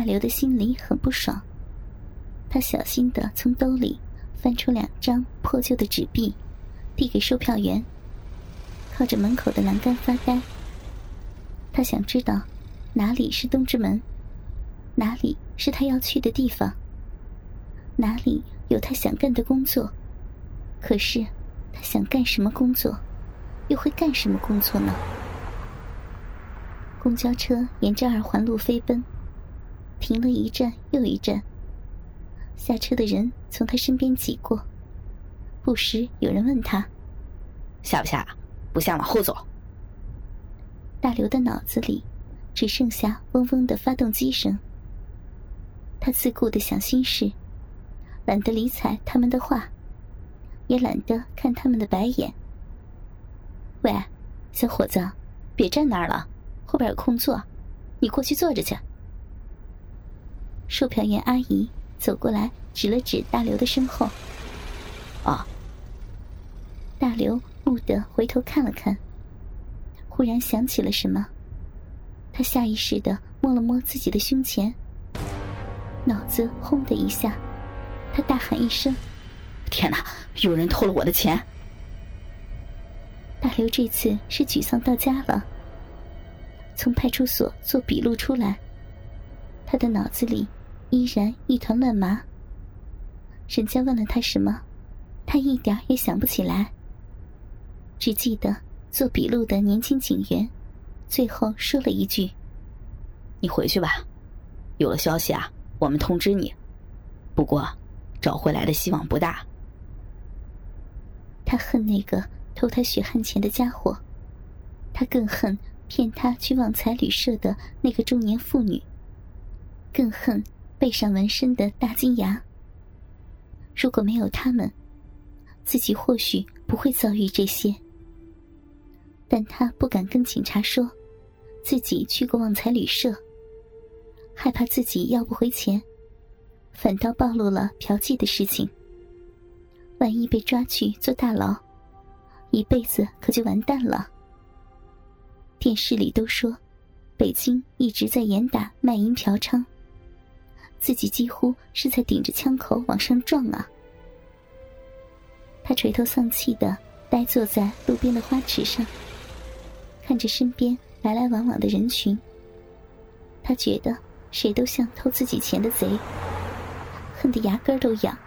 大刘的心里很不爽，他小心的从兜里翻出两张破旧的纸币，递给售票员，靠着门口的栏杆发呆。他想知道哪里是东直门，哪里是他要去的地方，哪里有他想干的工作。可是，他想干什么工作，又会干什么工作呢？公交车沿着二环路飞奔。停了一站又一站，下车的人从他身边挤过，不时有人问他：“下不下？不下往后走。”大刘的脑子里只剩下嗡嗡的发动机声。他自顾的想心事，懒得理睬他们的话，也懒得看他们的白眼。喂，小伙子，别站那儿了，后边有空座，你过去坐着去。售票员阿姨走过来，指了指大刘的身后。啊！大刘蓦地回头看了看，忽然想起了什么，他下意识的摸了摸自己的胸前，脑子轰的一下，他大喊一声：“天哪！有人偷了我的钱！”大刘这次是沮丧到家了，从派出所做笔录出来，他的脑子里。依然一团乱麻。人家问了他什么，他一点也想不起来。只记得做笔录的年轻警员，最后说了一句：“你回去吧，有了消息啊，我们通知你。不过，找回来的希望不大。”他恨那个偷他血汗钱的家伙，他更恨骗他去旺财旅社的那个中年妇女，更恨。背上纹身的大金牙。如果没有他们，自己或许不会遭遇这些。但他不敢跟警察说，自己去过旺财旅社，害怕自己要不回钱，反倒暴露了嫖妓的事情。万一被抓去坐大牢，一辈子可就完蛋了。电视里都说，北京一直在严打卖淫嫖娼。自己几乎是在顶着枪口往上撞啊！他垂头丧气的呆坐在路边的花池上，看着身边来来往往的人群。他觉得谁都像偷自己钱的贼，恨得牙根都痒，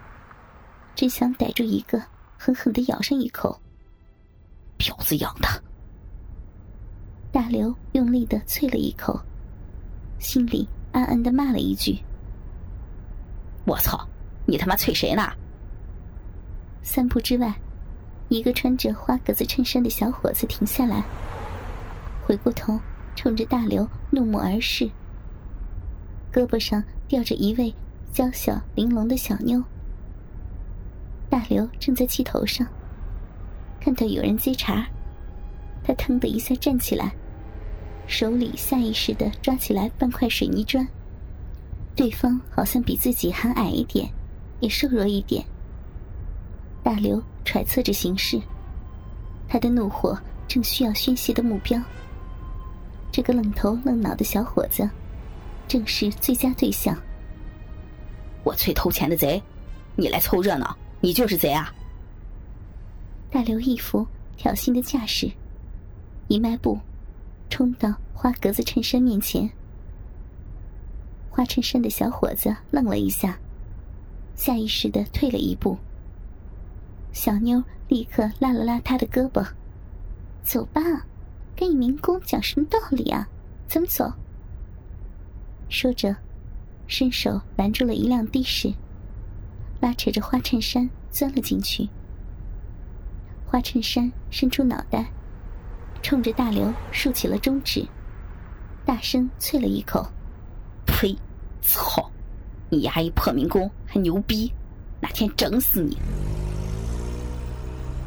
真想逮住一个狠狠的咬上一口。婊子养的！大刘用力的啐了一口，心里暗暗的骂了一句。我操！你他妈催谁呢？三步之外，一个穿着花格子衬衫的小伙子停下来，回过头，冲着大刘怒目而视。胳膊上吊着一位娇小玲珑的小妞。大刘正在气头上，看到有人接茬，他腾的一下站起来，手里下意识的抓起来半块水泥砖。对方好像比自己还矮一点，也瘦弱一点。大刘揣测着形势，他的怒火正需要宣泄的目标。这个愣头愣脑的小伙子，正是最佳对象。我最偷钱的贼，你来凑热闹，你就是贼啊！大刘一副挑衅的架势，一迈步，冲到花格子衬衫面前。花衬衫的小伙子愣了一下，下意识的退了一步。小妞立刻拉了拉他的胳膊：“走吧，跟你民工讲什么道理啊？怎么走？”说着，伸手拦住了一辆的士，拉扯着花衬衫钻了进去。花衬衫伸出脑袋，冲着大刘竖起了中指，大声啐了一口。呸！操！你丫一破民工还牛逼？哪天整死你！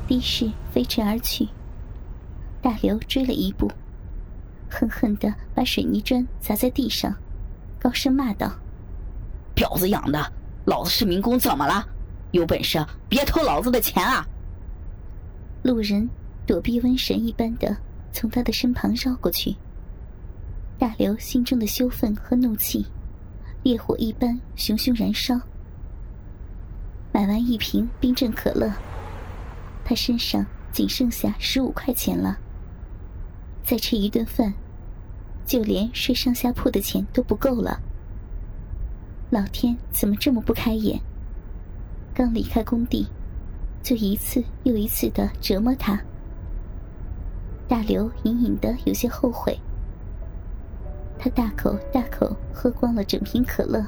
的士飞驰而去，大刘追了一步，狠狠的把水泥砖砸在地上，高声骂道：“婊子养的！老子是民工，怎么了？有本事别偷老子的钱啊！”路人躲避瘟神一般的从他的身旁绕过去。大刘心中的羞愤和怒气，烈火一般熊熊燃烧。买完一瓶冰镇可乐，他身上仅剩下十五块钱了。再吃一顿饭，就连睡上下铺的钱都不够了。老天怎么这么不开眼？刚离开工地，就一次又一次的折磨他。大刘隐隐的有些后悔。他大口大口喝光了整瓶可乐，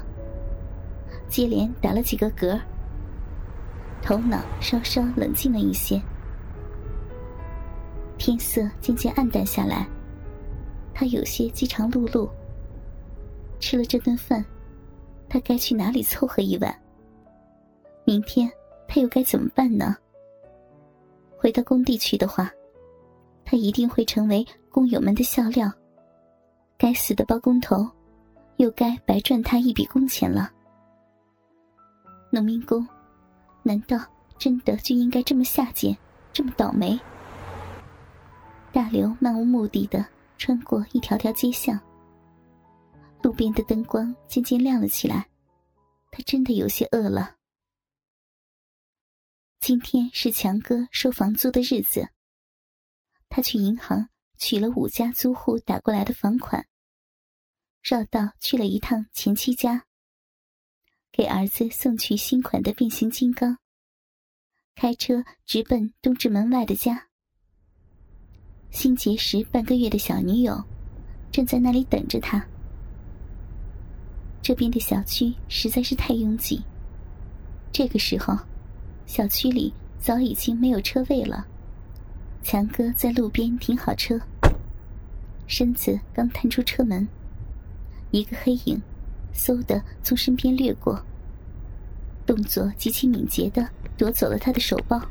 接连打了几个嗝，头脑稍稍冷静了一些。天色渐渐暗淡下来，他有些饥肠辘辘。吃了这顿饭，他该去哪里凑合一晚？明天他又该怎么办呢？回到工地去的话，他一定会成为工友们的笑料。该死的包工头，又该白赚他一笔工钱了。农民工，难道真的就应该这么下贱，这么倒霉？大刘漫无目的的穿过一条条街巷，路边的灯光渐渐亮了起来。他真的有些饿了。今天是强哥收房租的日子，他去银行取了五家租户打过来的房款。绕道去了一趟前妻家，给儿子送去新款的变形金刚。开车直奔东直门外的家。新结识半个月的小女友，正在那里等着他。这边的小区实在是太拥挤，这个时候，小区里早已经没有车位了。强哥在路边停好车，身子刚探出车门。一个黑影，嗖的从身边掠过，动作极其敏捷的夺走了他的手包，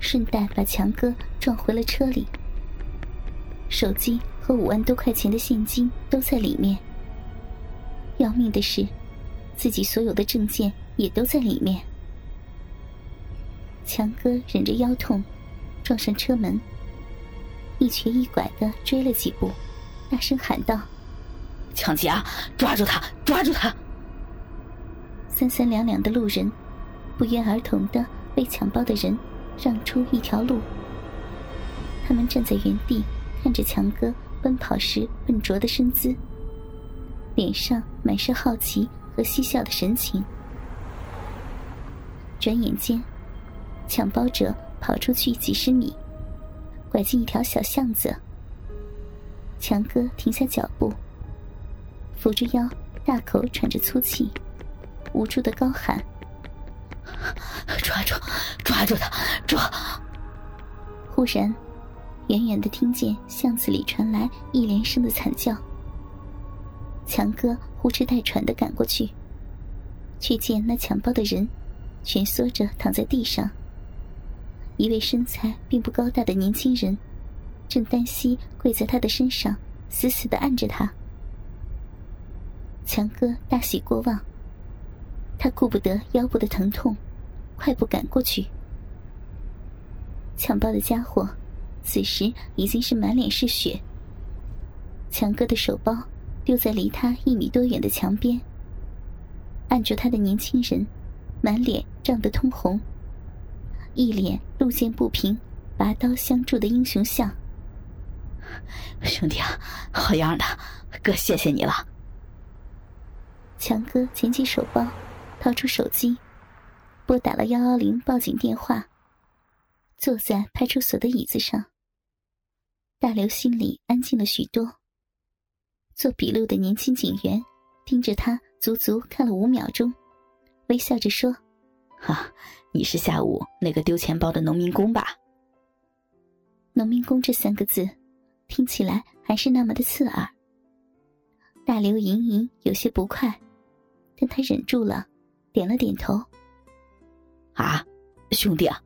顺带把强哥撞回了车里。手机和五万多块钱的现金都在里面。要命的是，自己所有的证件也都在里面。强哥忍着腰痛，撞上车门，一瘸一拐的追了几步，大声喊道。抢劫！啊！抓住他！抓住他！三三两两的路人，不约而同的为抢包的人让出一条路。他们站在原地，看着强哥奔跑时笨拙的身姿，脸上满是好奇和嬉笑的神情。转眼间，抢包者跑出去几十米，拐进一条小巷子。强哥停下脚步。扶着腰，大口喘着粗气，无助的高喊：“抓住，抓住他，抓！”忽然，远远的听见巷子里传来一连声的惨叫。强哥呼哧带喘的赶过去，却见那抢包的人蜷缩着躺在地上。一位身材并不高大的年轻人，正单膝跪在他的身上，死死的按着他。强哥大喜过望，他顾不得腰部的疼痛，快步赶过去。抢包的家伙此时已经是满脸是血。强哥的手包丢在离他一米多远的墙边，按住他的年轻人满脸涨得通红，一脸路见不平拔刀相助的英雄相。兄弟啊，好样的，哥谢谢你了。强哥捡起手包，掏出手机，拨打了幺幺零报警电话。坐在派出所的椅子上，大刘心里安静了许多。做笔录的年轻警员盯着他，足足看了五秒钟，微笑着说：“哈，你是下午那个丢钱包的农民工吧？”“农民工”这三个字，听起来还是那么的刺耳。大刘隐隐有些不快。但他忍住了，点了点头。啊，兄弟啊，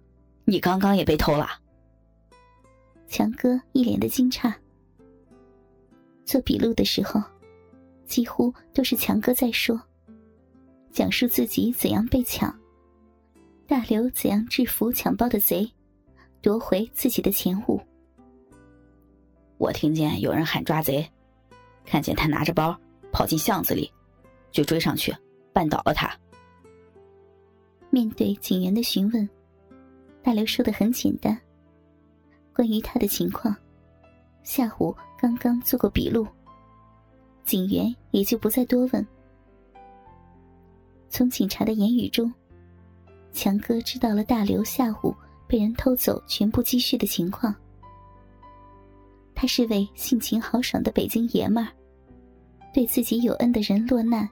你刚刚也被偷了？强哥一脸的惊诧。做笔录的时候，几乎都是强哥在说，讲述自己怎样被抢，大刘怎样制服抢包的贼，夺回自己的钱物。我听见有人喊抓贼，看见他拿着包跑进巷子里。就追上去，绊倒了他。面对警员的询问，大刘说的很简单。关于他的情况，下午刚刚做过笔录，警员也就不再多问。从警察的言语中，强哥知道了大刘下午被人偷走全部积蓄的情况。他是位性情豪爽的北京爷们儿，对自己有恩的人落难，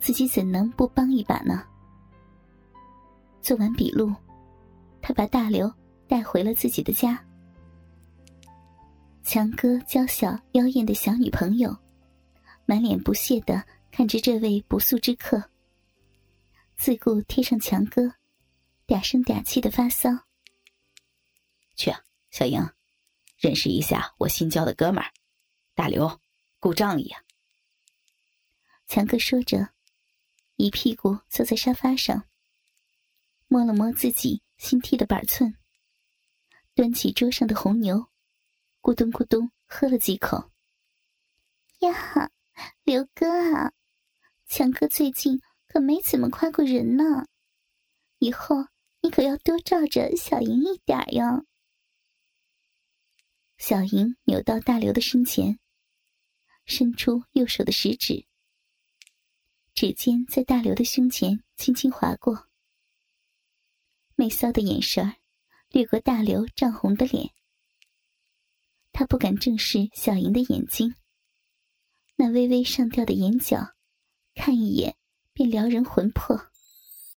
自己怎能不帮一把呢？做完笔录，他把大刘带回了自己的家。强哥娇小妖艳的小女朋友，满脸不屑的看着这位不速之客。自顾贴上强哥，嗲声嗲气的发骚。去，小英，认识一下我新交的哥们儿，大刘，顾仗义啊。强哥说着，一屁股坐在沙发上，摸了摸自己新剃的板寸，端起桌上的红牛，咕咚咕咚喝了几口。呀，刘哥啊，强哥最近。可没怎么夸过人呢，以后你可要多照着小莹一点哟。小莹扭到大刘的身前，伸出右手的食指，指尖在大刘的胸前轻轻划过，媚骚的眼神掠过大刘涨红的脸。他不敢正视小莹的眼睛，那微微上吊的眼角，看一眼。便撩人魂魄。